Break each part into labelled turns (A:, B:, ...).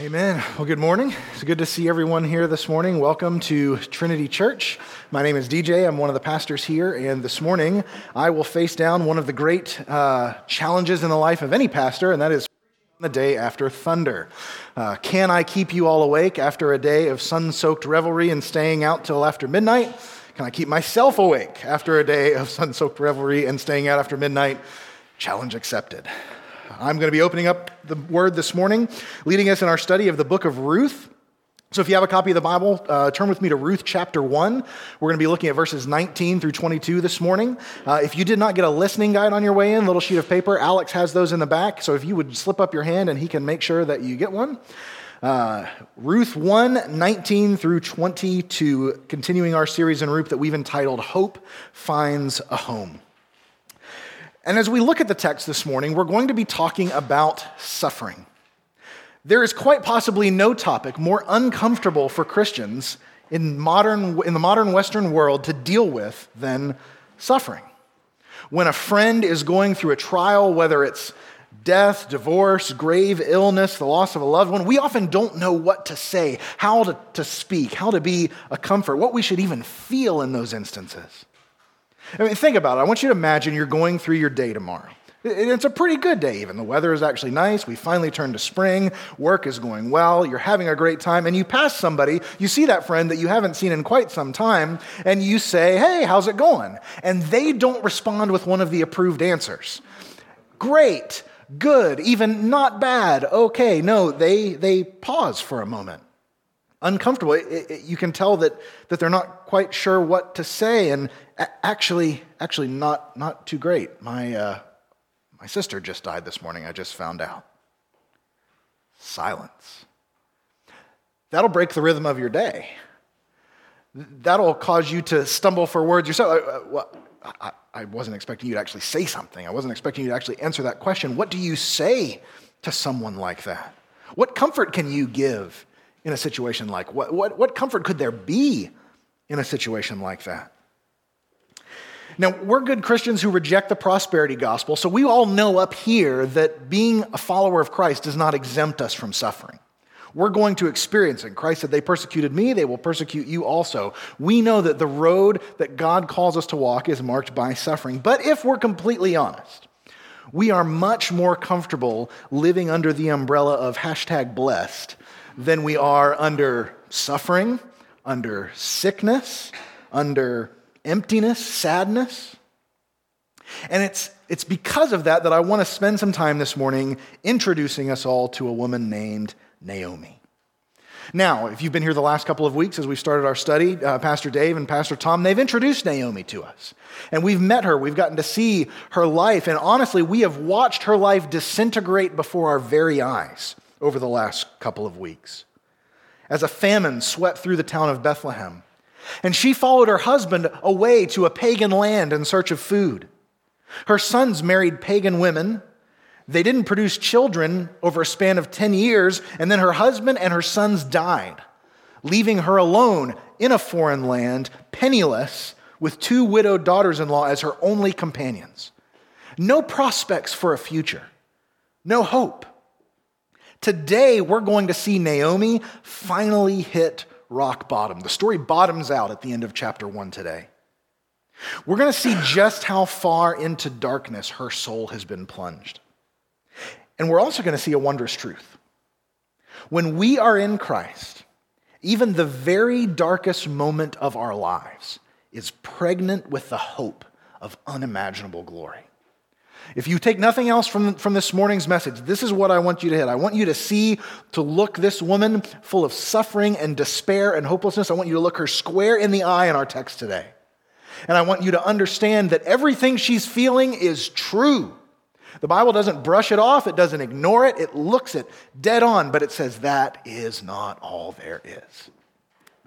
A: Amen. Well, good morning. It's good to see everyone here this morning. Welcome to Trinity Church. My name is DJ. I'm one of the pastors here, and this morning I will face down one of the great uh, challenges in the life of any pastor, and that is the day after thunder. Uh, can I keep you all awake after a day of sun soaked revelry and staying out till after midnight? Can I keep myself awake after a day of sun soaked revelry and staying out after midnight? Challenge accepted. I'm going to be opening up the word this morning, leading us in our study of the book of Ruth. So, if you have a copy of the Bible, uh, turn with me to Ruth chapter 1. We're going to be looking at verses 19 through 22 this morning. Uh, if you did not get a listening guide on your way in, little sheet of paper, Alex has those in the back. So, if you would slip up your hand and he can make sure that you get one. Uh, Ruth 1 19 through 22, continuing our series in Ruth that we've entitled Hope Finds a Home. And as we look at the text this morning, we're going to be talking about suffering. There is quite possibly no topic more uncomfortable for Christians in, modern, in the modern Western world to deal with than suffering. When a friend is going through a trial, whether it's death, divorce, grave illness, the loss of a loved one, we often don't know what to say, how to, to speak, how to be a comfort, what we should even feel in those instances. I mean, think about it. I want you to imagine you're going through your day tomorrow. It's a pretty good day, even. The weather is actually nice. We finally turned to spring. Work is going well. You're having a great time. And you pass somebody, you see that friend that you haven't seen in quite some time, and you say, Hey, how's it going? And they don't respond with one of the approved answers. Great, good, even not bad, okay. No, they, they pause for a moment uncomfortable. It, it, you can tell that, that they're not quite sure what to say, and actually, actually not, not too great. My, uh, my sister just died this morning, I just found out. Silence. That'll break the rhythm of your day. That'll cause you to stumble for words yourself. I, I wasn't expecting you to actually say something. I wasn't expecting you to actually answer that question. What do you say to someone like that? What comfort can you give in a situation like what, what, what comfort could there be in a situation like that? Now, we're good Christians who reject the prosperity gospel, so we all know up here that being a follower of Christ does not exempt us from suffering. We're going to experience it. Christ said, They persecuted me, they will persecute you also. We know that the road that God calls us to walk is marked by suffering. But if we're completely honest, we are much more comfortable living under the umbrella of hashtag blessed than we are under suffering, under sickness, under emptiness, sadness. And it's, it's because of that that I want to spend some time this morning introducing us all to a woman named Naomi. Now, if you've been here the last couple of weeks as we started our study, uh, Pastor Dave and Pastor Tom, they've introduced Naomi to us. And we've met her, we've gotten to see her life, and honestly, we have watched her life disintegrate before our very eyes over the last couple of weeks. As a famine swept through the town of Bethlehem, and she followed her husband away to a pagan land in search of food. Her sons married pagan women. They didn't produce children over a span of 10 years, and then her husband and her sons died, leaving her alone in a foreign land, penniless, with two widowed daughters in law as her only companions. No prospects for a future, no hope. Today, we're going to see Naomi finally hit rock bottom. The story bottoms out at the end of chapter one today. We're going to see just how far into darkness her soul has been plunged. And we're also going to see a wondrous truth. When we are in Christ, even the very darkest moment of our lives is pregnant with the hope of unimaginable glory. If you take nothing else from, from this morning's message, this is what I want you to hit. I want you to see, to look this woman full of suffering and despair and hopelessness. I want you to look her square in the eye in our text today. And I want you to understand that everything she's feeling is true. The Bible doesn't brush it off, it doesn't ignore it, it looks it dead on, but it says that is not all there is.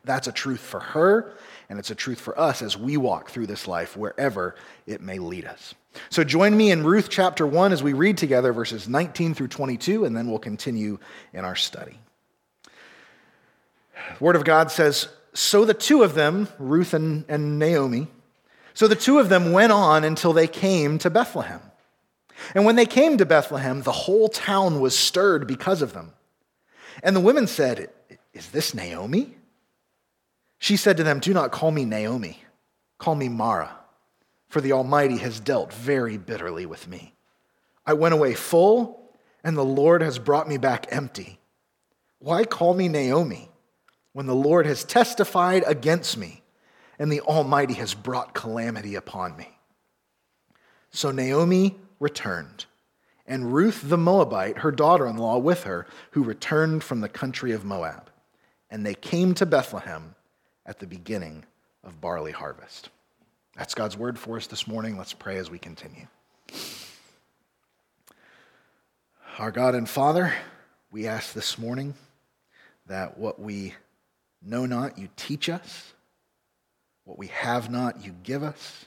A: That's a truth for her, and it's a truth for us as we walk through this life wherever it may lead us. So join me in Ruth chapter 1 as we read together verses 19 through 22, and then we'll continue in our study. The Word of God says, So the two of them, Ruth and, and Naomi, so the two of them went on until they came to Bethlehem. And when they came to Bethlehem, the whole town was stirred because of them. And the women said, Is this Naomi? She said to them, Do not call me Naomi, call me Mara, for the Almighty has dealt very bitterly with me. I went away full, and the Lord has brought me back empty. Why call me Naomi when the Lord has testified against me and the Almighty has brought calamity upon me? So Naomi returned, and Ruth the Moabite, her daughter in law, with her, who returned from the country of Moab. And they came to Bethlehem at the beginning of barley harvest. That's God's word for us this morning. Let's pray as we continue. Our God and Father, we ask this morning that what we know not, you teach us. What we have not, you give us.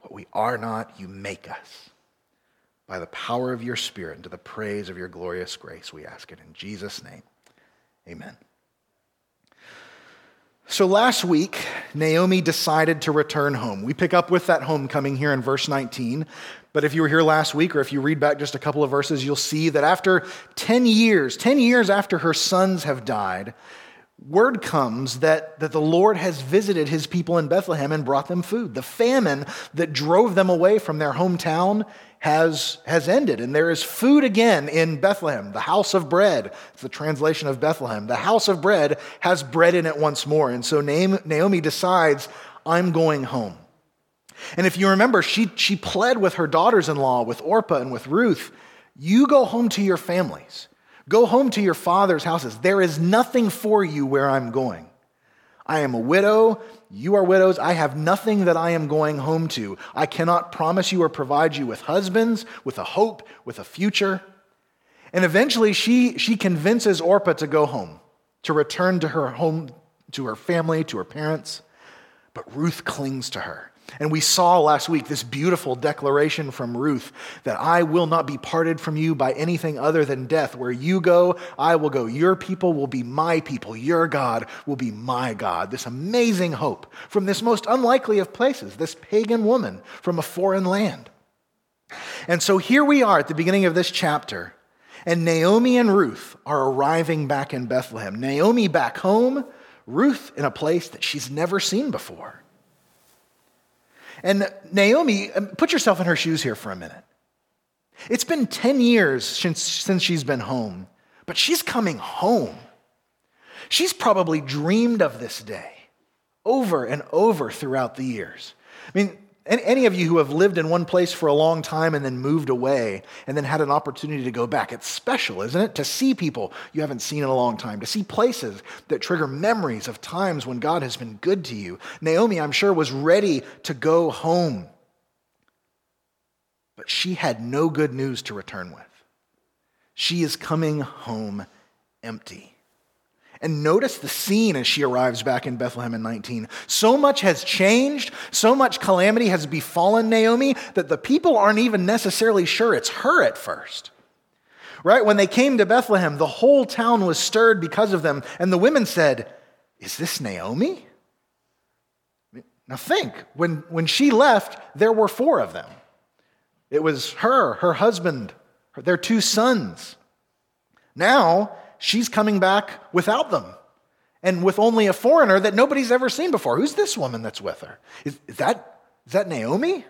A: What we are not, you make us. By the power of your Spirit and to the praise of your glorious grace, we ask it in Jesus' name. Amen. So last week, Naomi decided to return home. We pick up with that homecoming here in verse 19. But if you were here last week, or if you read back just a couple of verses, you'll see that after 10 years, 10 years after her sons have died, word comes that, that the Lord has visited his people in Bethlehem and brought them food. The famine that drove them away from their hometown has, has ended, and there is food again in Bethlehem, the house of bread. It's the translation of Bethlehem. The house of bread has bread in it once more. And so Naomi decides, I'm going home. And if you remember, she, she pled with her daughters in law, with Orpah and with Ruth, you go home to your families. Go home to your father's houses. There is nothing for you where I'm going. I am a widow. You are widows. I have nothing that I am going home to. I cannot promise you or provide you with husbands, with a hope, with a future. And eventually, she, she convinces Orpah to go home, to return to her home, to her family, to her parents. But Ruth clings to her. And we saw last week this beautiful declaration from Ruth that I will not be parted from you by anything other than death. Where you go, I will go. Your people will be my people. Your God will be my God. This amazing hope from this most unlikely of places, this pagan woman from a foreign land. And so here we are at the beginning of this chapter, and Naomi and Ruth are arriving back in Bethlehem. Naomi back home, Ruth in a place that she's never seen before. And Naomi, um, put yourself in her shoes here for a minute. It's been 10 years since, since she's been home, but she's coming home. She's probably dreamed of this day over and over throughout the years. I mean, any of you who have lived in one place for a long time and then moved away and then had an opportunity to go back, it's special, isn't it? To see people you haven't seen in a long time, to see places that trigger memories of times when God has been good to you. Naomi, I'm sure, was ready to go home, but she had no good news to return with. She is coming home empty. And notice the scene as she arrives back in Bethlehem in 19. So much has changed, so much calamity has befallen Naomi that the people aren't even necessarily sure it's her at first. Right? When they came to Bethlehem, the whole town was stirred because of them. And the women said, Is this Naomi? Now think, when, when she left, there were four of them. It was her, her husband, their two sons. Now, she's coming back without them and with only a foreigner that nobody's ever seen before. Who's this woman that's with her? Is, is, that, is that Naomi?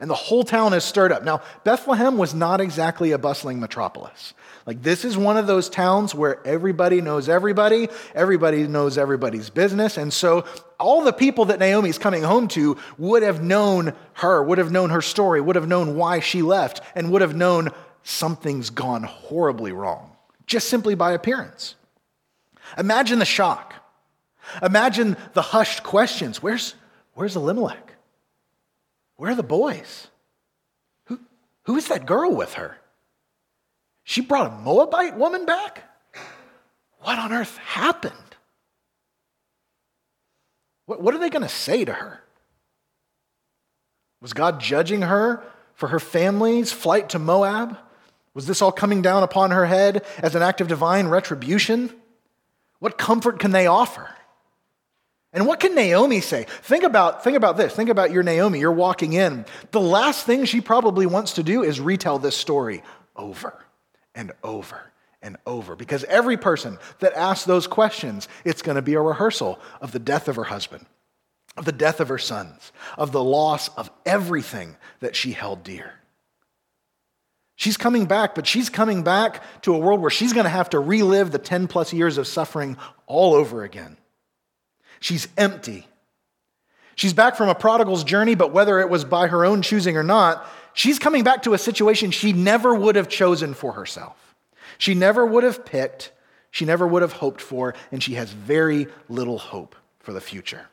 A: And the whole town is stirred up. Now, Bethlehem was not exactly a bustling metropolis. Like, this is one of those towns where everybody knows everybody, everybody knows everybody's business. And so, all the people that Naomi's coming home to would have known her, would have known her story, would have known why she left, and would have known something's gone horribly wrong just simply by appearance. Imagine the shock. Imagine the hushed questions. Where's, where's Elimelech? Where are the boys? Who, who is that girl with her? She brought a Moabite woman back? What on earth happened? What, what are they going to say to her? Was God judging her for her family's flight to Moab? Was this all coming down upon her head as an act of divine retribution? What comfort can they offer? And what can Naomi say? Think about, think about this. Think about your Naomi. You're walking in. The last thing she probably wants to do is retell this story over and over and over. Because every person that asks those questions, it's going to be a rehearsal of the death of her husband, of the death of her sons, of the loss of everything that she held dear. She's coming back, but she's coming back to a world where she's going to have to relive the 10 plus years of suffering all over again. She's empty. She's back from a prodigal's journey, but whether it was by her own choosing or not, she's coming back to a situation she never would have chosen for herself. She never would have picked, she never would have hoped for, and she has very little hope for the future.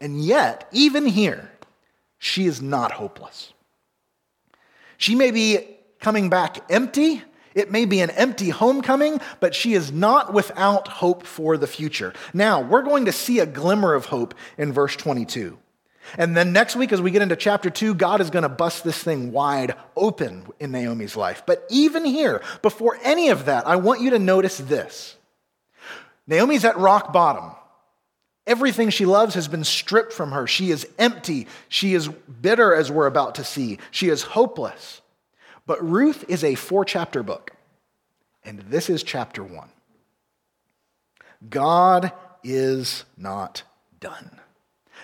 A: And yet, even here, she is not hopeless. She may be coming back empty. It may be an empty homecoming, but she is not without hope for the future. Now, we're going to see a glimmer of hope in verse 22. And then next week, as we get into chapter two, God is going to bust this thing wide open in Naomi's life. But even here, before any of that, I want you to notice this Naomi's at rock bottom. Everything she loves has been stripped from her. She is empty. She is bitter, as we're about to see. She is hopeless. But Ruth is a four chapter book, and this is chapter one. God is not done.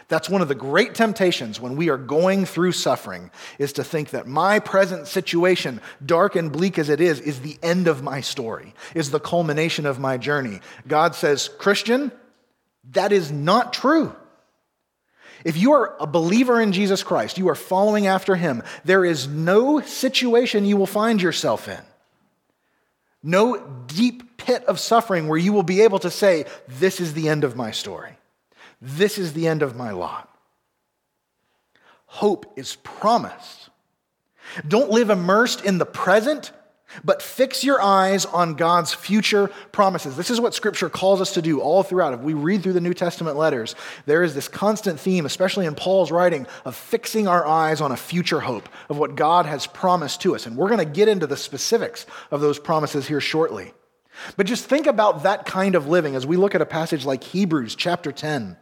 A: That's one of the great temptations when we are going through suffering is to think that my present situation, dark and bleak as it is, is the end of my story, is the culmination of my journey. God says, Christian, that is not true. If you are a believer in Jesus Christ, you are following after him, there is no situation you will find yourself in, no deep pit of suffering where you will be able to say, This is the end of my story, this is the end of my lot. Hope is promised. Don't live immersed in the present but fix your eyes on God's future promises. This is what Scripture calls us to do all throughout. If we read through the New Testament letters, there is this constant theme, especially in Paul's writing, of fixing our eyes on a future hope of what God has promised to us. And we're going to get into the specifics of those promises here shortly. But just think about that kind of living as we look at a passage like Hebrews chapter 10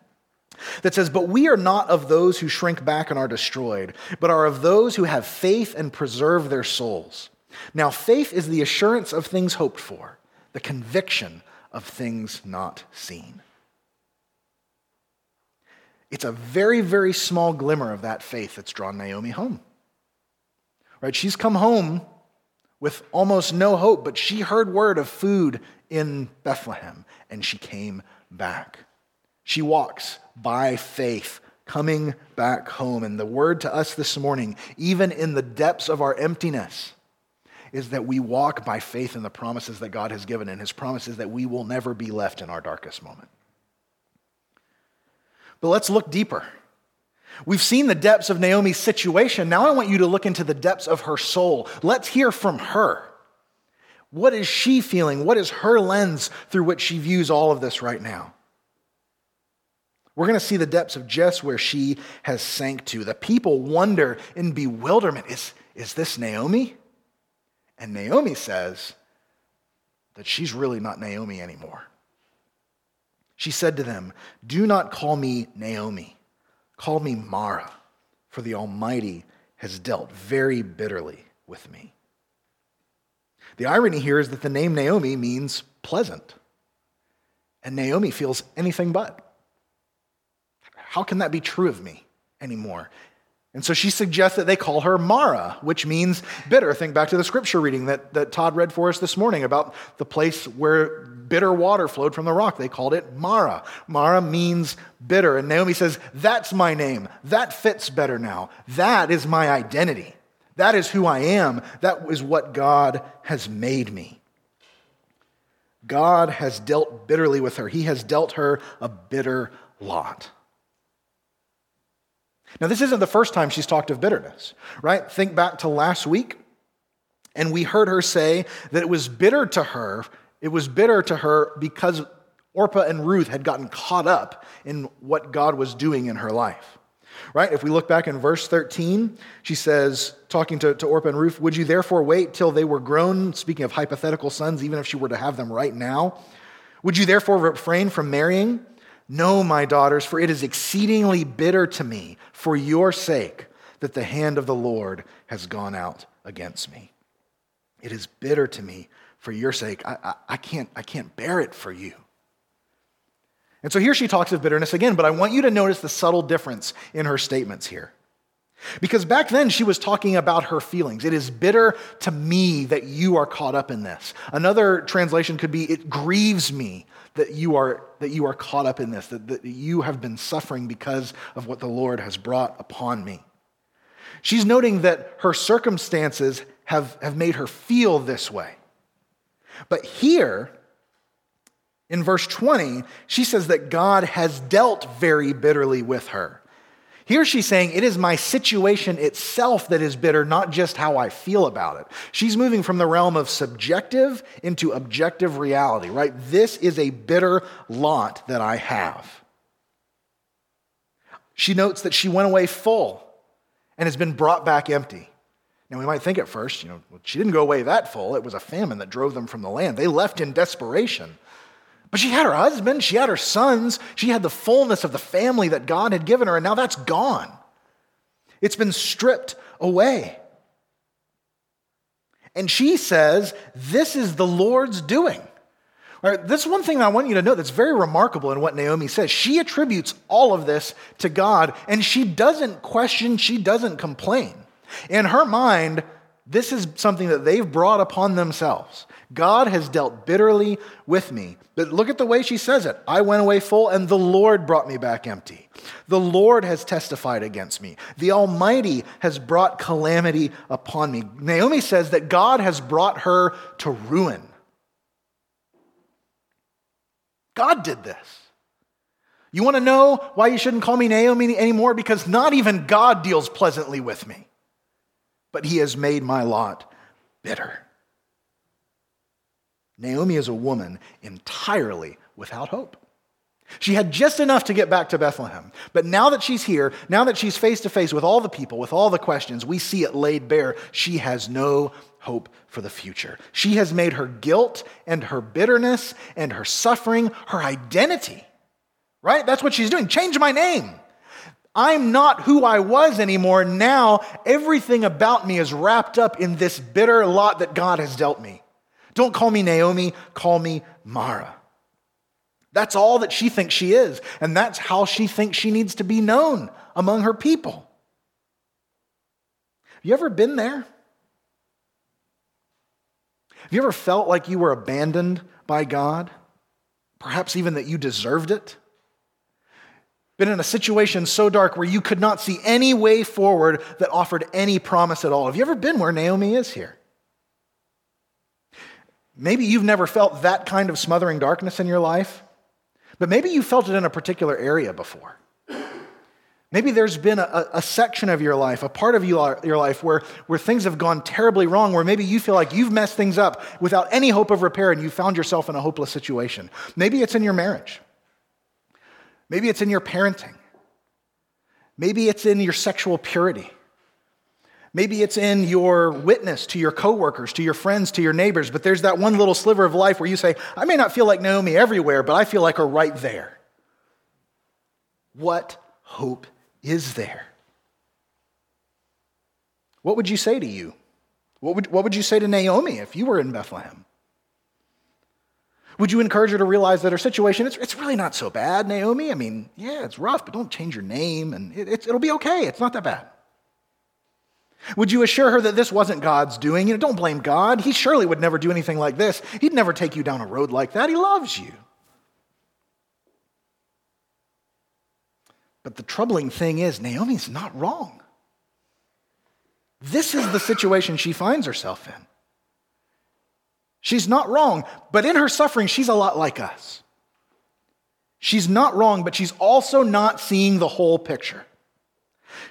A: that says, But we are not of those who shrink back and are destroyed, but are of those who have faith and preserve their souls. Now, faith is the assurance of things hoped for, the conviction of things not seen. It's a very, very small glimmer of that faith that's drawn Naomi home. Right? She's come home with almost no hope, but she heard word of food in Bethlehem and she came back. She walks by faith, coming back home. And the word to us this morning, even in the depths of our emptiness, is that we walk by faith in the promises that God has given, and his promises that we will never be left in our darkest moment. But let's look deeper. We've seen the depths of Naomi's situation. Now I want you to look into the depths of her soul. Let's hear from her. What is she feeling? What is her lens through which she views all of this right now? We're going to see the depths of just where she has sank to. The people wonder in bewilderment is, is this Naomi? And Naomi says that she's really not Naomi anymore. She said to them, Do not call me Naomi, call me Mara, for the Almighty has dealt very bitterly with me. The irony here is that the name Naomi means pleasant, and Naomi feels anything but. How can that be true of me anymore? And so she suggests that they call her Mara, which means bitter. Think back to the scripture reading that, that Todd read for us this morning about the place where bitter water flowed from the rock. They called it Mara. Mara means bitter. And Naomi says, That's my name. That fits better now. That is my identity. That is who I am. That is what God has made me. God has dealt bitterly with her, He has dealt her a bitter lot. Now, this isn't the first time she's talked of bitterness, right? Think back to last week, and we heard her say that it was bitter to her. It was bitter to her because Orpah and Ruth had gotten caught up in what God was doing in her life. Right? If we look back in verse 13, she says, talking to, to Orpah and Ruth, Would you therefore wait till they were grown? Speaking of hypothetical sons, even if she were to have them right now. Would you therefore refrain from marrying? No, my daughters, for it is exceedingly bitter to me for your sake that the hand of the Lord has gone out against me. It is bitter to me for your sake, I, I, I, can't, I can't bear it for you. And so here she talks of bitterness again, but I want you to notice the subtle difference in her statements here. Because back then she was talking about her feelings. It is bitter to me that you are caught up in this. Another translation could be, it grieves me that you are, that you are caught up in this, that, that you have been suffering because of what the Lord has brought upon me. She's noting that her circumstances have, have made her feel this way. But here, in verse 20, she says that God has dealt very bitterly with her. Here she's saying, It is my situation itself that is bitter, not just how I feel about it. She's moving from the realm of subjective into objective reality, right? This is a bitter lot that I have. She notes that she went away full and has been brought back empty. Now, we might think at first, you know, she didn't go away that full. It was a famine that drove them from the land. They left in desperation. But she had her husband, she had her sons, she had the fullness of the family that God had given her, and now that's gone. It's been stripped away. And she says, This is the Lord's doing. All right, this one thing I want you to know that's very remarkable in what Naomi says. She attributes all of this to God, and she doesn't question, she doesn't complain. In her mind, this is something that they've brought upon themselves. God has dealt bitterly with me. But look at the way she says it I went away full, and the Lord brought me back empty. The Lord has testified against me. The Almighty has brought calamity upon me. Naomi says that God has brought her to ruin. God did this. You want to know why you shouldn't call me Naomi anymore? Because not even God deals pleasantly with me but he has made my lot bitter. Naomi is a woman entirely without hope. She had just enough to get back to Bethlehem. But now that she's here, now that she's face to face with all the people, with all the questions, we see it laid bare. She has no hope for the future. She has made her guilt and her bitterness and her suffering her identity. Right? That's what she's doing. Change my name. I'm not who I was anymore. Now everything about me is wrapped up in this bitter lot that God has dealt me. Don't call me Naomi, call me Mara. That's all that she thinks she is, and that's how she thinks she needs to be known among her people. Have you ever been there? Have you ever felt like you were abandoned by God? Perhaps even that you deserved it? been in a situation so dark where you could not see any way forward that offered any promise at all. Have you ever been where Naomi is here? Maybe you've never felt that kind of smothering darkness in your life, but maybe you felt it in a particular area before. Maybe there's been a, a, section of your life, a part of your life where, where things have gone terribly wrong, where maybe you feel like you've messed things up without any hope of repair and you found yourself in a hopeless situation. Maybe it's in your marriage. Maybe it's in your parenting. Maybe it's in your sexual purity. Maybe it's in your witness to your coworkers, to your friends, to your neighbors, but there's that one little sliver of life where you say, I may not feel like Naomi everywhere, but I feel like her right there. What hope is there? What would you say to you? What would, what would you say to Naomi if you were in Bethlehem? Would you encourage her to realize that her situation, it's, it's really not so bad, Naomi? I mean, yeah, it's rough, but don't change your name and it, it'll be okay. It's not that bad. Would you assure her that this wasn't God's doing? You know, don't blame God. He surely would never do anything like this. He'd never take you down a road like that. He loves you. But the troubling thing is, Naomi's not wrong. This is the situation she finds herself in. She's not wrong, but in her suffering, she's a lot like us. She's not wrong, but she's also not seeing the whole picture.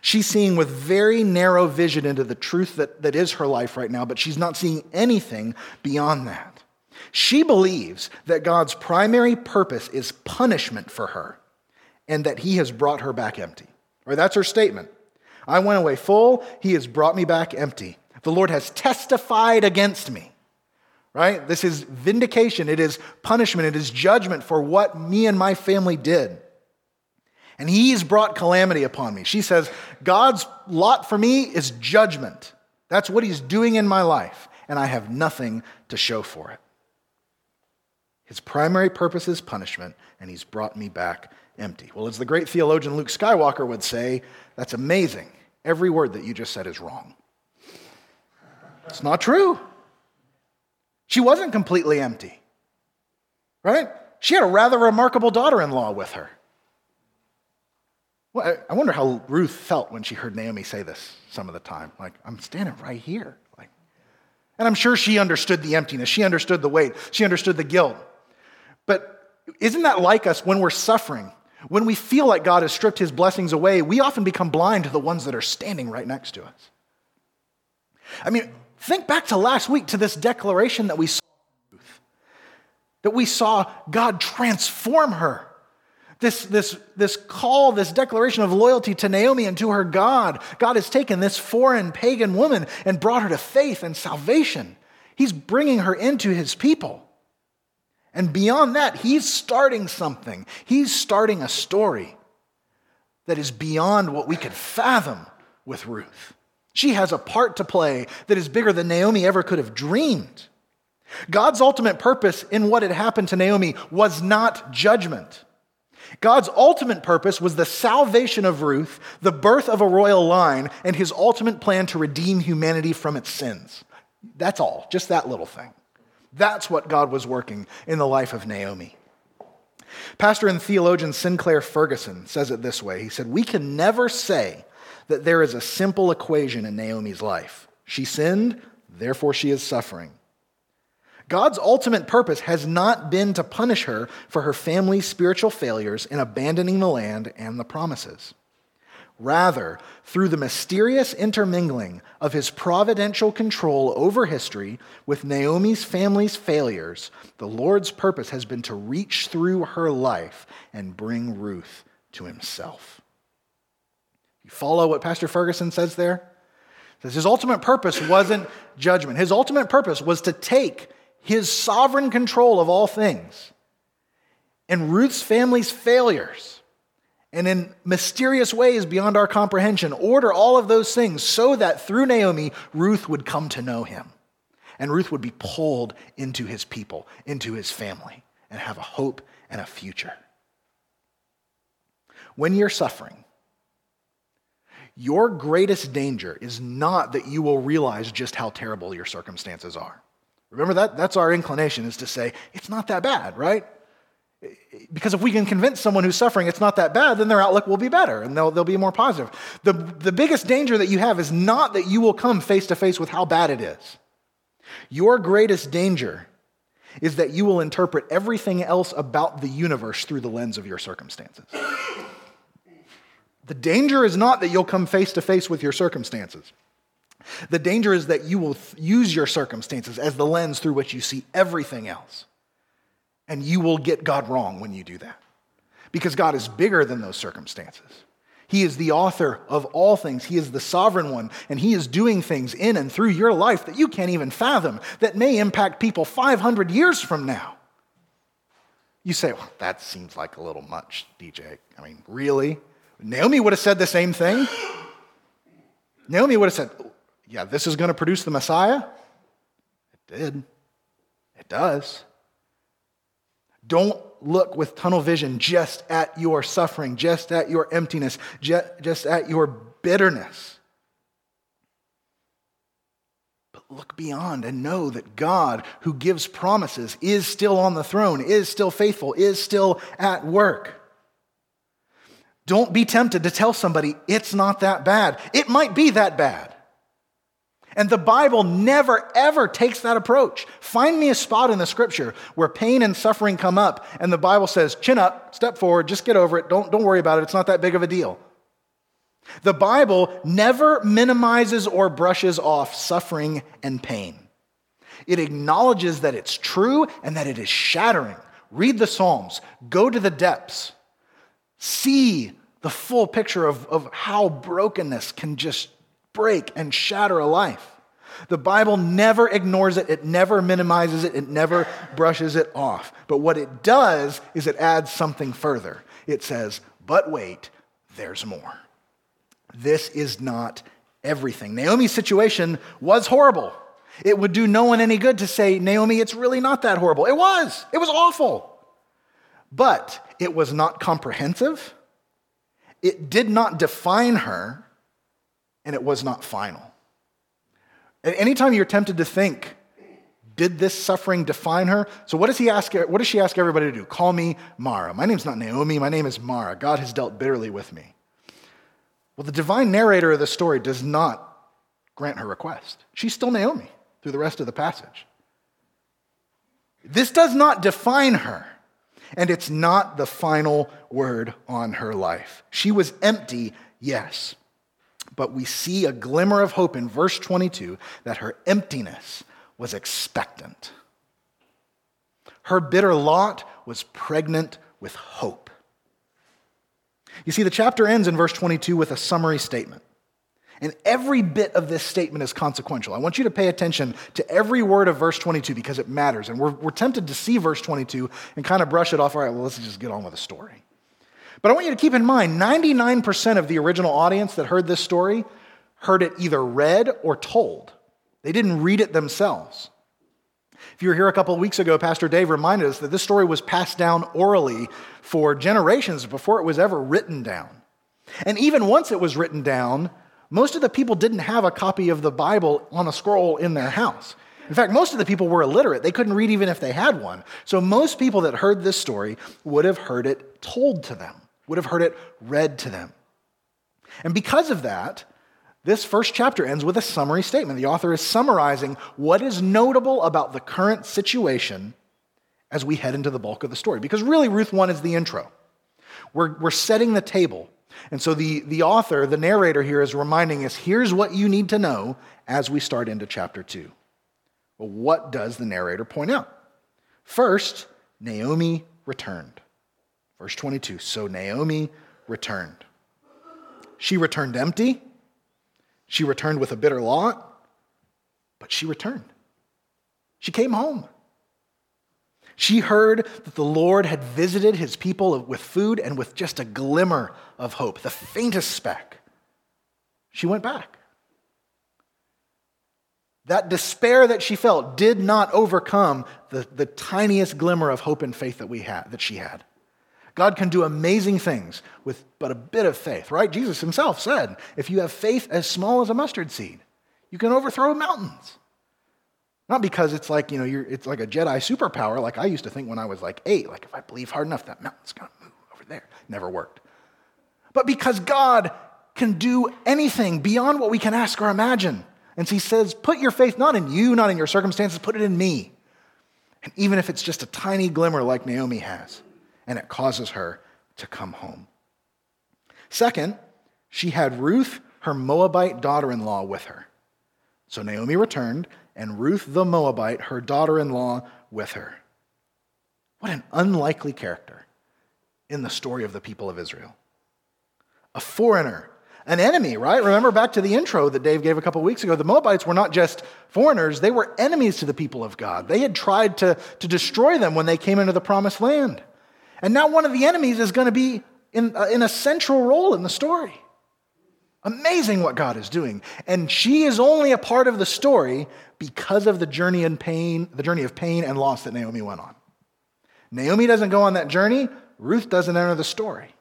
A: She's seeing with very narrow vision into the truth that, that is her life right now, but she's not seeing anything beyond that. She believes that God's primary purpose is punishment for her and that he has brought her back empty. Or that's her statement. I went away full, he has brought me back empty. The Lord has testified against me right? This is vindication, it is punishment, it is judgment for what me and my family did. And he's brought calamity upon me. She says, God's lot for me is judgment. That's what he's doing in my life, and I have nothing to show for it. His primary purpose is punishment, and he's brought me back empty. Well, as the great theologian Luke Skywalker would say, that's amazing. Every word that you just said is wrong. It's not true. She wasn't completely empty, right? She had a rather remarkable daughter in law with her. Well, I wonder how Ruth felt when she heard Naomi say this some of the time. Like, I'm standing right here. Like, and I'm sure she understood the emptiness. She understood the weight. She understood the guilt. But isn't that like us when we're suffering? When we feel like God has stripped his blessings away, we often become blind to the ones that are standing right next to us. I mean, think back to last week to this declaration that we saw Ruth, that we saw God transform her. This, this, this call, this declaration of loyalty to Naomi and to her God. God has taken this foreign pagan woman and brought her to faith and salvation. He's bringing her into his people. And beyond that, he's starting something. He's starting a story that is beyond what we could fathom with Ruth. She has a part to play that is bigger than Naomi ever could have dreamed. God's ultimate purpose in what had happened to Naomi was not judgment. God's ultimate purpose was the salvation of Ruth, the birth of a royal line, and his ultimate plan to redeem humanity from its sins. That's all, just that little thing. That's what God was working in the life of Naomi. Pastor and theologian Sinclair Ferguson says it this way He said, We can never say that there is a simple equation in Naomi's life. She sinned, therefore she is suffering. God's ultimate purpose has not been to punish her for her family's spiritual failures in abandoning the land and the promises. Rather, through the mysterious intermingling of his providential control over history with Naomi's family's failures, the Lord's purpose has been to reach through her life and bring Ruth to himself. You follow what Pastor Ferguson says there? Says his ultimate purpose wasn't judgment. His ultimate purpose was to take his sovereign control of all things and Ruth's family's failures and in mysterious ways beyond our comprehension, order all of those things so that through Naomi, Ruth would come to know him. And Ruth would be pulled into his people, into his family, and have a hope and a future. When you're suffering, your greatest danger is not that you will realize just how terrible your circumstances are. Remember that? That's our inclination is to say, it's not that bad, right? Because if we can convince someone who's suffering it's not that bad, then their outlook will be better and they'll, they'll be more positive. The, the biggest danger that you have is not that you will come face to face with how bad it is. Your greatest danger is that you will interpret everything else about the universe through the lens of your circumstances. The danger is not that you'll come face to face with your circumstances. The danger is that you will use your circumstances as the lens through which you see everything else. And you will get God wrong when you do that. Because God is bigger than those circumstances. He is the author of all things. He is the sovereign one, and He is doing things in and through your life that you can't even fathom that may impact people 500 years from now. You say, well, that seems like a little much, DJ. I mean, really? Naomi would have said the same thing. Naomi would have said, yeah, this is going to produce the Messiah? It did. It does. Don't look with tunnel vision just at your suffering, just at your emptiness, just at your bitterness. But look beyond and know that God, who gives promises, is still on the throne, is still faithful, is still at work. Don't be tempted to tell somebody it's not that bad. It might be that bad. And the Bible never, ever takes that approach. Find me a spot in the scripture where pain and suffering come up, and the Bible says, chin up, step forward, just get over it, don't, don't worry about it, it's not that big of a deal. The Bible never minimizes or brushes off suffering and pain. It acknowledges that it's true and that it is shattering. Read the Psalms, go to the depths, see the full picture of, of how brokenness can just break and shatter a life. The Bible never ignores it, it never minimizes it, it never brushes it off. But what it does is it adds something further. It says, but wait, there's more. This is not everything. Naomi's situation was horrible. It would do no one any good to say, Naomi, it's really not that horrible. It was. It was awful. But it was not comprehensive, it did not define her, and it was not final. And anytime you're tempted to think, did this suffering define her? So what does he ask? What does she ask everybody to do? Call me Mara. My name's not Naomi. My name is Mara. God has dealt bitterly with me. Well, the divine narrator of the story does not grant her request. She's still Naomi through the rest of the passage. This does not define her, and it's not the final word on her life. She was empty, yes, but we see a glimmer of hope in verse 22 that her emptiness was expectant. Her bitter lot was pregnant with hope. You see, the chapter ends in verse 22 with a summary statement. And every bit of this statement is consequential. I want you to pay attention to every word of verse 22 because it matters. And we're, we're tempted to see verse 22 and kind of brush it off. All right, well, let's just get on with the story. But I want you to keep in mind 99% of the original audience that heard this story heard it either read or told. They didn't read it themselves. If you were here a couple of weeks ago, Pastor Dave reminded us that this story was passed down orally for generations before it was ever written down. And even once it was written down, most of the people didn't have a copy of the Bible on a scroll in their house. In fact, most of the people were illiterate. They couldn't read even if they had one. So most people that heard this story would have heard it told to them, would have heard it read to them. And because of that, this first chapter ends with a summary statement. The author is summarizing what is notable about the current situation as we head into the bulk of the story. Because really, Ruth 1 is the intro. We're, we're setting the table. And so the, the author, the narrator here, is reminding us here's what you need to know as we start into chapter 2. Well, what does the narrator point out? First, Naomi returned. Verse 22 So Naomi returned. She returned empty she returned with a bitter lot, but she returned. She came home. She heard that the Lord had visited his people with food and with just a glimmer of hope, the faintest speck. She went back. That despair that she felt did not overcome the, the tiniest glimmer of hope and faith that, we had, that she had. God can do amazing things with but a bit of faith, right? Jesus himself said, if you have faith as small as a mustard seed, you can overthrow mountains. Not because it's like, you know, it's like a Jedi superpower, like I used to think when I was like eight, like if I believe hard enough, that mountain's gonna move over there. Never worked. But because God can do anything beyond what we can ask or imagine. And so he says, put your faith not in you, not in your circumstances, put it in me. And even if it's just a tiny glimmer like Naomi has, and it causes her to come home. Second, she had Ruth, her Moabite daughter in law, with her. So Naomi returned, and Ruth the Moabite, her daughter in law, with her. What an unlikely character in the story of the people of Israel. A foreigner, an enemy, right? Remember back to the intro that Dave gave a couple weeks ago. The Moabites were not just foreigners, they were enemies to the people of God. They had tried to, to destroy them when they came into the promised land. And now one of the enemies is going to be in, uh, in a central role in the story. Amazing what God is doing. And she is only a part of the story because of the journey and pain, the journey of pain and loss that Naomi went on. Naomi doesn't go on that journey, Ruth doesn't enter the story.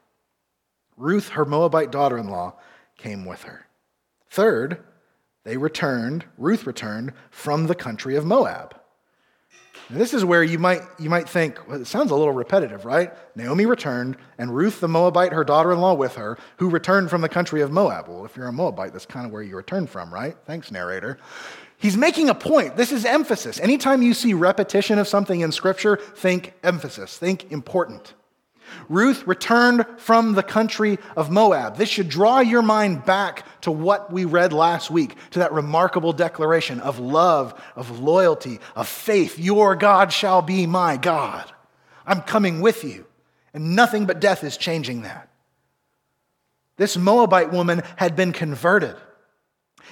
A: Ruth, her Moabite daughter in law, came with her. Third, they returned, Ruth returned from the country of Moab. And this is where you might, you might think, well, it sounds a little repetitive, right? Naomi returned, and Ruth the Moabite, her daughter in law, with her, who returned from the country of Moab. Well, if you're a Moabite, that's kind of where you returned from, right? Thanks, narrator. He's making a point. This is emphasis. Anytime you see repetition of something in Scripture, think emphasis, think important. Ruth returned from the country of Moab. This should draw your mind back to what we read last week, to that remarkable declaration of love, of loyalty, of faith. Your God shall be my God. I'm coming with you. And nothing but death is changing that. This Moabite woman had been converted.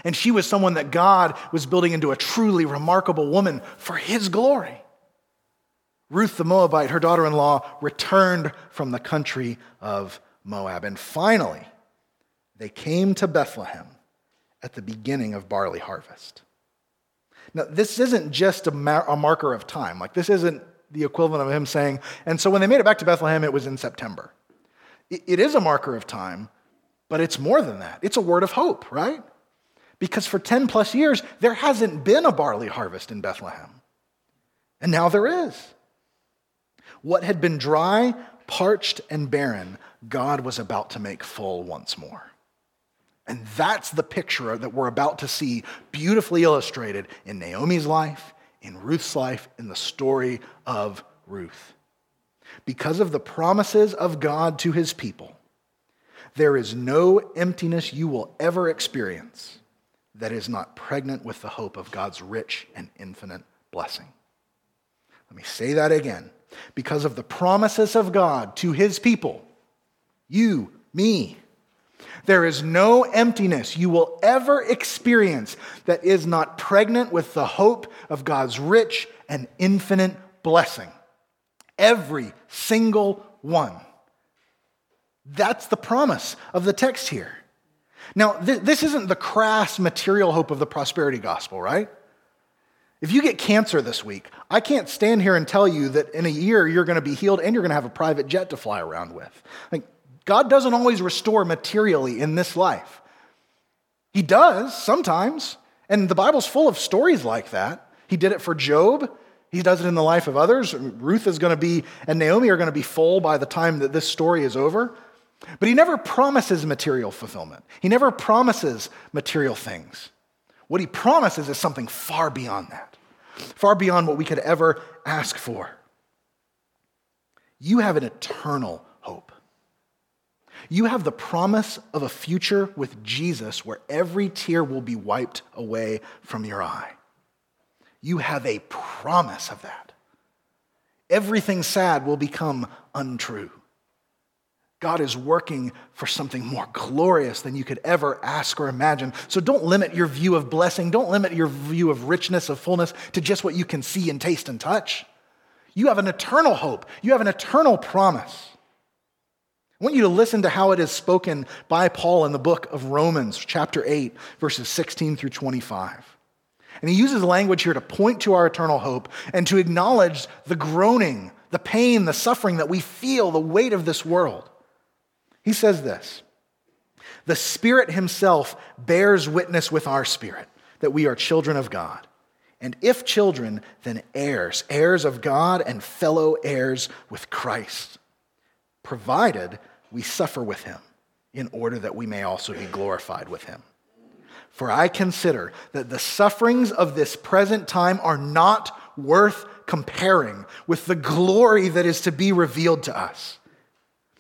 A: And she was someone that God was building into a truly remarkable woman for his glory. Ruth the Moabite, her daughter in law, returned from the country of Moab. And finally, they came to Bethlehem at the beginning of barley harvest. Now, this isn't just a, mar- a marker of time. Like, this isn't the equivalent of him saying, and so when they made it back to Bethlehem, it was in September. it, it is a marker of time, but it's more than that. It's a word of hope, right? Because for 10 plus years, there hasn't been a barley harvest in Bethlehem. And now there is. What had been dry, parched, and barren, God was about to make full once more. And that's the picture that we're about to see beautifully illustrated in Naomi's life, in Ruth's life, in the story of Ruth. Because of the promises of God to his people, there is no emptiness you will ever experience that is not pregnant with the hope of God's rich and infinite blessing. Let me say that again. Because of the promises of God to his people, you, me, there is no emptiness you will ever experience that is not pregnant with the hope of God's rich and infinite blessing. Every single one. That's the promise of the text here. Now, th- this isn't the crass material hope of the prosperity gospel, right? If you get cancer this week, I can't stand here and tell you that in a year you're going to be healed and you're going to have a private jet to fly around with. Like, God doesn't always restore materially in this life. He does sometimes, and the Bible's full of stories like that. He did it for Job. He does it in the life of others. Ruth is going to be, and Naomi are going to be full by the time that this story is over. But he never promises material fulfillment. He never promises material things. What he promises is something far beyond that, far beyond what we could ever ask for. You have an eternal hope. You have the promise of a future with Jesus where every tear will be wiped away from your eye. You have a promise of that. Everything sad will become untrue. God is working for something more glorious than you could ever ask or imagine. So don't limit your view of blessing, don't limit your view of richness, of fullness to just what you can see and taste and touch. You have an eternal hope, you have an eternal promise. I want you to listen to how it is spoken by Paul in the book of Romans, chapter 8, verses 16 through 25. And he uses language here to point to our eternal hope and to acknowledge the groaning, the pain, the suffering that we feel, the weight of this world. He says this The Spirit Himself bears witness with our spirit that we are children of God. And if children, then heirs, heirs of God and fellow heirs with Christ, provided we suffer with Him in order that we may also be glorified with Him. For I consider that the sufferings of this present time are not worth comparing with the glory that is to be revealed to us.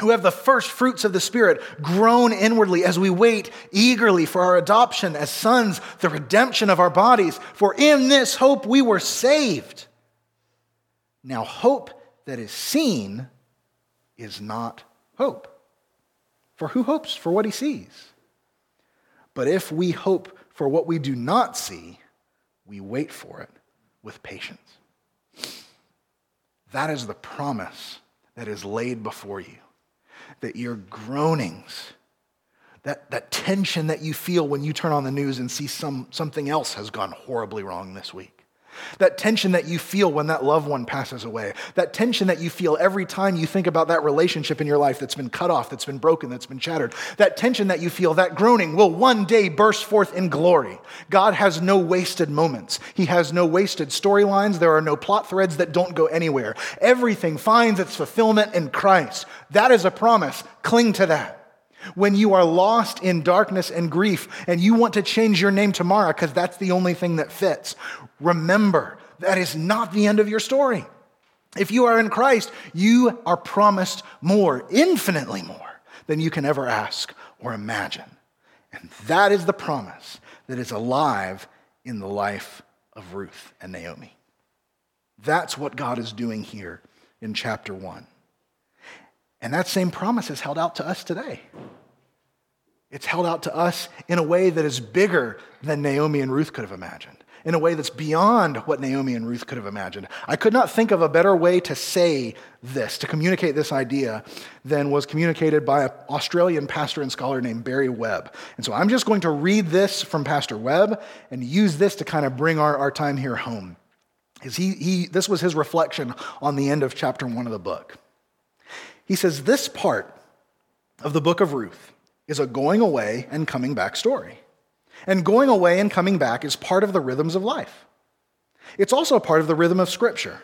A: who have the first fruits of the Spirit groan inwardly as we wait eagerly for our adoption as sons, the redemption of our bodies. For in this hope we were saved. Now, hope that is seen is not hope. For who hopes for what he sees? But if we hope for what we do not see, we wait for it with patience. That is the promise that is laid before you that your groanings, that, that tension that you feel when you turn on the news and see some, something else has gone horribly wrong this week, that tension that you feel when that loved one passes away, that tension that you feel every time you think about that relationship in your life that's been cut off, that's been broken, that's been shattered, that tension that you feel, that groaning will one day burst forth in glory. God has no wasted moments, He has no wasted storylines. There are no plot threads that don't go anywhere. Everything finds its fulfillment in Christ. That is a promise. Cling to that. When you are lost in darkness and grief and you want to change your name tomorrow because that's the only thing that fits, remember that is not the end of your story. If you are in Christ, you are promised more, infinitely more, than you can ever ask or imagine. And that is the promise that is alive in the life of Ruth and Naomi. That's what God is doing here in chapter 1. And that same promise is held out to us today. It's held out to us in a way that is bigger than Naomi and Ruth could have imagined, in a way that's beyond what Naomi and Ruth could have imagined. I could not think of a better way to say this, to communicate this idea, than was communicated by an Australian pastor and scholar named Barry Webb. And so I'm just going to read this from Pastor Webb and use this to kind of bring our, our time here home. He, he, this was his reflection on the end of chapter one of the book. He says, This part of the book of Ruth is a going away and coming back story. And going away and coming back is part of the rhythms of life. It's also part of the rhythm of Scripture.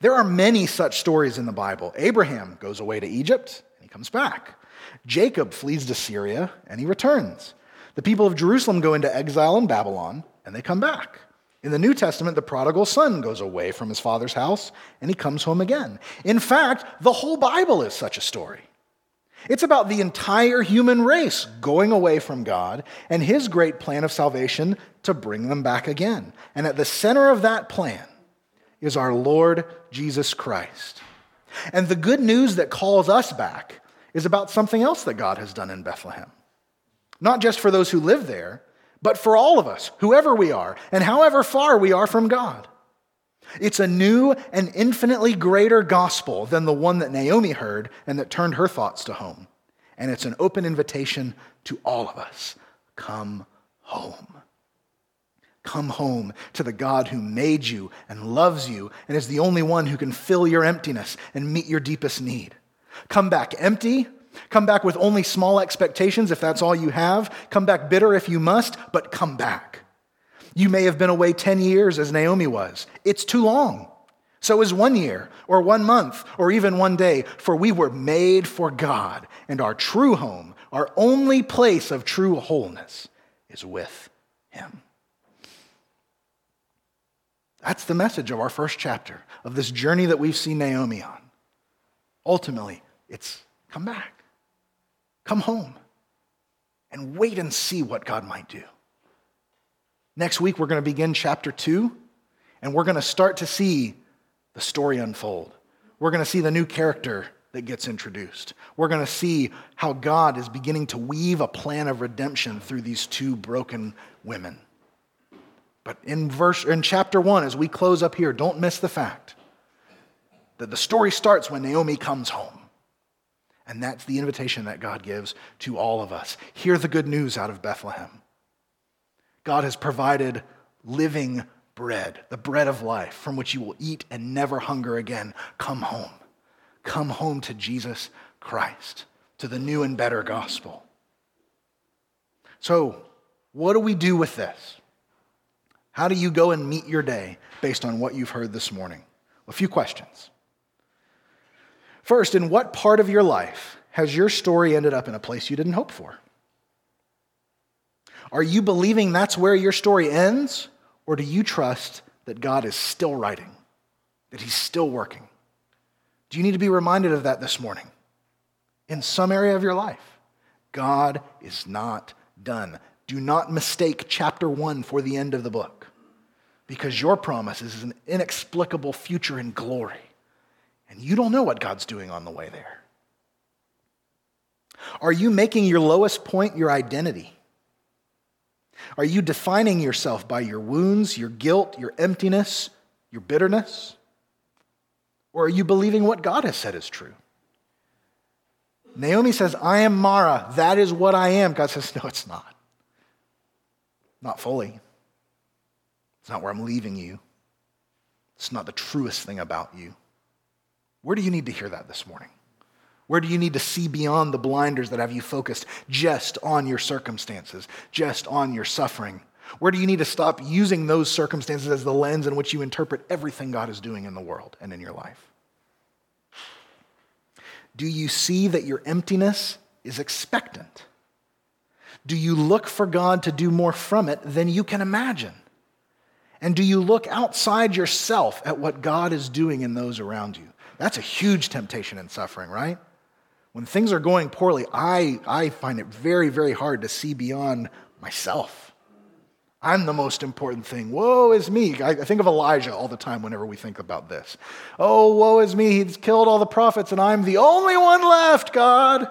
A: There are many such stories in the Bible. Abraham goes away to Egypt and he comes back. Jacob flees to Syria and he returns. The people of Jerusalem go into exile in Babylon and they come back. In the New Testament, the prodigal son goes away from his father's house and he comes home again. In fact, the whole Bible is such a story. It's about the entire human race going away from God and his great plan of salvation to bring them back again. And at the center of that plan is our Lord Jesus Christ. And the good news that calls us back is about something else that God has done in Bethlehem. Not just for those who live there, but for all of us, whoever we are, and however far we are from God. It's a new and infinitely greater gospel than the one that Naomi heard and that turned her thoughts to home. And it's an open invitation to all of us come home. Come home to the God who made you and loves you and is the only one who can fill your emptiness and meet your deepest need. Come back empty. Come back with only small expectations if that's all you have. Come back bitter if you must, but come back. You may have been away 10 years as Naomi was. It's too long. So is one year, or one month, or even one day, for we were made for God, and our true home, our only place of true wholeness, is with Him. That's the message of our first chapter, of this journey that we've seen Naomi on. Ultimately, it's come back, come home, and wait and see what God might do. Next week, we're going to begin chapter two, and we're going to start to see the story unfold. We're going to see the new character that gets introduced. We're going to see how God is beginning to weave a plan of redemption through these two broken women. But in verse in chapter 1 as we close up here, don't miss the fact that the story starts when Naomi comes home. And that's the invitation that God gives to all of us. Hear the good news out of Bethlehem. God has provided living bread, the bread of life from which you will eat and never hunger again. Come home. Come home to Jesus Christ, to the new and better gospel. So, what do we do with this? How do you go and meet your day based on what you've heard this morning? A few questions. First, in what part of your life has your story ended up in a place you didn't hope for? Are you believing that's where your story ends? Or do you trust that God is still writing, that He's still working? Do you need to be reminded of that this morning? In some area of your life, God is not done. Do not mistake chapter one for the end of the book, because your promise is an inexplicable future in glory, and you don't know what God's doing on the way there. Are you making your lowest point your identity? Are you defining yourself by your wounds, your guilt, your emptiness, your bitterness? Or are you believing what God has said is true? Naomi says, I am Mara. That is what I am. God says, No, it's not. Not fully. It's not where I'm leaving you. It's not the truest thing about you. Where do you need to hear that this morning? Where do you need to see beyond the blinders that have you focused just on your circumstances, just on your suffering? Where do you need to stop using those circumstances as the lens in which you interpret everything God is doing in the world and in your life? Do you see that your emptiness is expectant? Do you look for God to do more from it than you can imagine? And do you look outside yourself at what God is doing in those around you? That's a huge temptation in suffering, right? When things are going poorly, I, I find it very, very hard to see beyond myself. I'm the most important thing. Woe is me. I think of Elijah all the time whenever we think about this. Oh, woe is me. He's killed all the prophets, and I'm the only one left, God.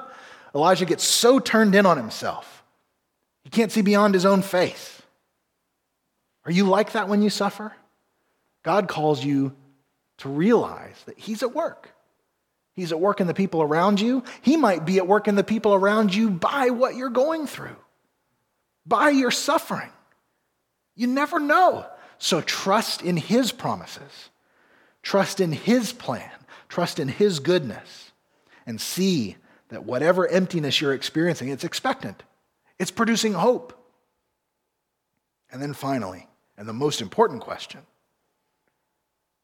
A: Elijah gets so turned in on himself, he can't see beyond his own face. Are you like that when you suffer? God calls you to realize that He's at work. He's at work in the people around you. He might be at work in the people around you by what you're going through, by your suffering. You never know. So trust in His promises, trust in His plan, trust in His goodness, and see that whatever emptiness you're experiencing, it's expectant, it's producing hope. And then finally, and the most important question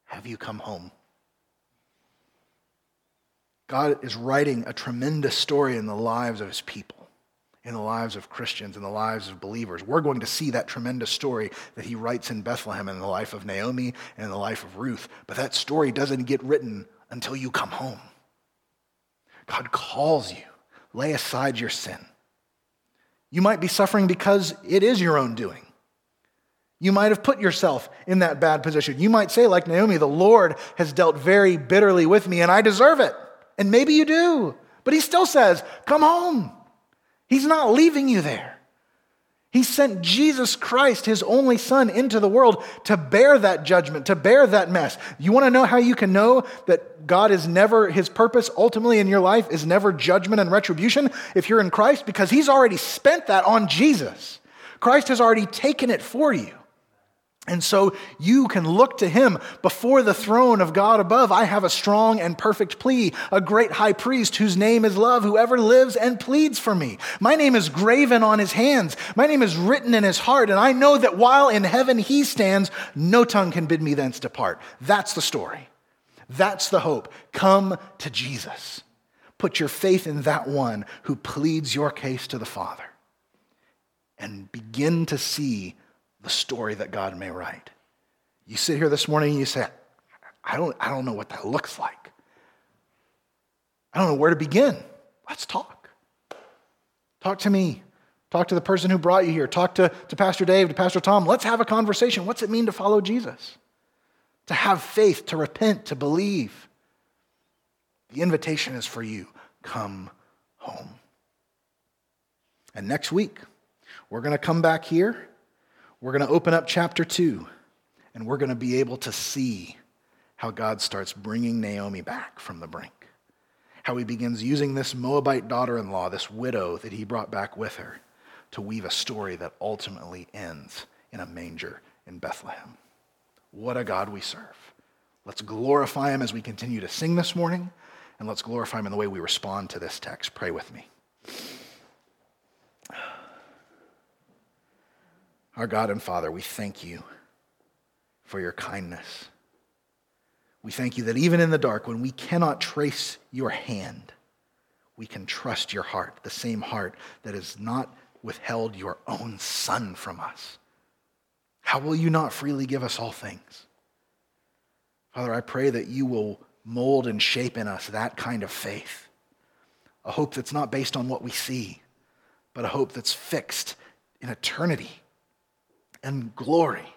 A: have you come home? God is writing a tremendous story in the lives of his people, in the lives of Christians, in the lives of believers. We're going to see that tremendous story that he writes in Bethlehem in the life of Naomi and in the life of Ruth. But that story doesn't get written until you come home. God calls you. Lay aside your sin. You might be suffering because it is your own doing. You might have put yourself in that bad position. You might say, like Naomi, the Lord has dealt very bitterly with me and I deserve it. And maybe you do. But he still says, Come home. He's not leaving you there. He sent Jesus Christ, his only son, into the world to bear that judgment, to bear that mess. You want to know how you can know that God is never, his purpose ultimately in your life is never judgment and retribution if you're in Christ? Because he's already spent that on Jesus. Christ has already taken it for you. And so you can look to him before the throne of God above. I have a strong and perfect plea, a great high priest whose name is love, whoever lives and pleads for me. My name is graven on his hands, my name is written in his heart, and I know that while in heaven he stands, no tongue can bid me thence depart. That's the story. That's the hope. Come to Jesus. Put your faith in that one who pleads your case to the Father and begin to see the story that God may write. You sit here this morning and you say, I don't, I don't know what that looks like. I don't know where to begin. Let's talk. Talk to me. Talk to the person who brought you here. Talk to, to Pastor Dave, to Pastor Tom. Let's have a conversation. What's it mean to follow Jesus? To have faith, to repent, to believe. The invitation is for you come home. And next week, we're going to come back here we're going to open up chapter 2, and we're going to be able to see how God starts bringing Naomi back from the brink. How he begins using this Moabite daughter in law, this widow that he brought back with her, to weave a story that ultimately ends in a manger in Bethlehem. What a God we serve. Let's glorify him as we continue to sing this morning, and let's glorify him in the way we respond to this text. Pray with me. Our God and Father, we thank you for your kindness. We thank you that even in the dark, when we cannot trace your hand, we can trust your heart, the same heart that has not withheld your own Son from us. How will you not freely give us all things? Father, I pray that you will mold and shape in us that kind of faith, a hope that's not based on what we see, but a hope that's fixed in eternity and glory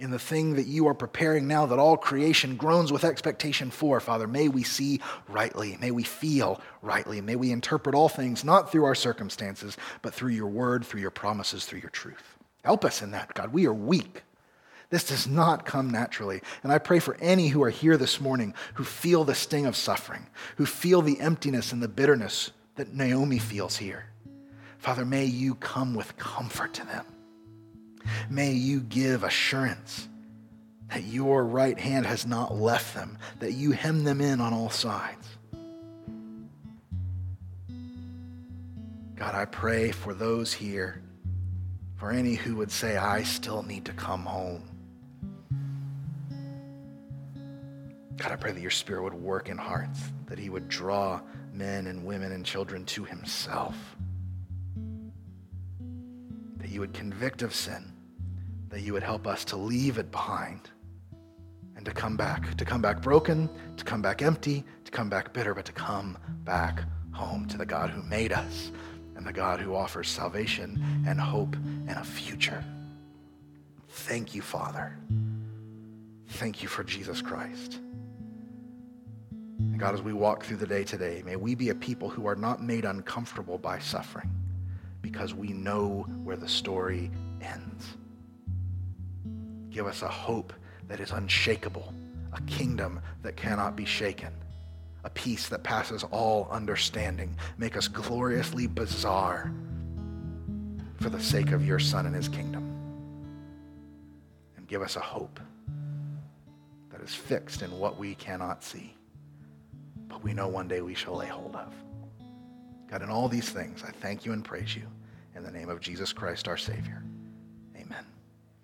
A: in the thing that you are preparing now that all creation groans with expectation for, Father. May we see rightly. May we feel rightly. May we interpret all things not through our circumstances, but through your word, through your promises, through your truth. Help us in that, God. We are weak. This does not come naturally. And I pray for any who are here this morning who feel the sting of suffering, who feel the emptiness and the bitterness that Naomi feels here. Father, may you come with comfort to them. May you give assurance that your right hand has not left them, that you hem them in on all sides. God, I pray for those here, for any who would say, I still need to come home. God, I pray that your spirit would work in hearts, that he would draw men and women and children to himself that you would convict of sin, that you would help us to leave it behind and to come back, to come back broken, to come back empty, to come back bitter, but to come back home to the God who made us, and the God who offers salvation and hope and a future. Thank you, Father. Thank you for Jesus Christ. And God, as we walk through the day today, may we be a people who are not made uncomfortable by suffering because we know where the story ends. Give us a hope that is unshakable, a kingdom that cannot be shaken, a peace that passes all understanding. Make us gloriously bizarre for the sake of your Son and his kingdom. And give us a hope that is fixed in what we cannot see, but we know one day we shall lay hold of. God, in all these things, I thank you and praise you in the name of Jesus Christ, our Savior.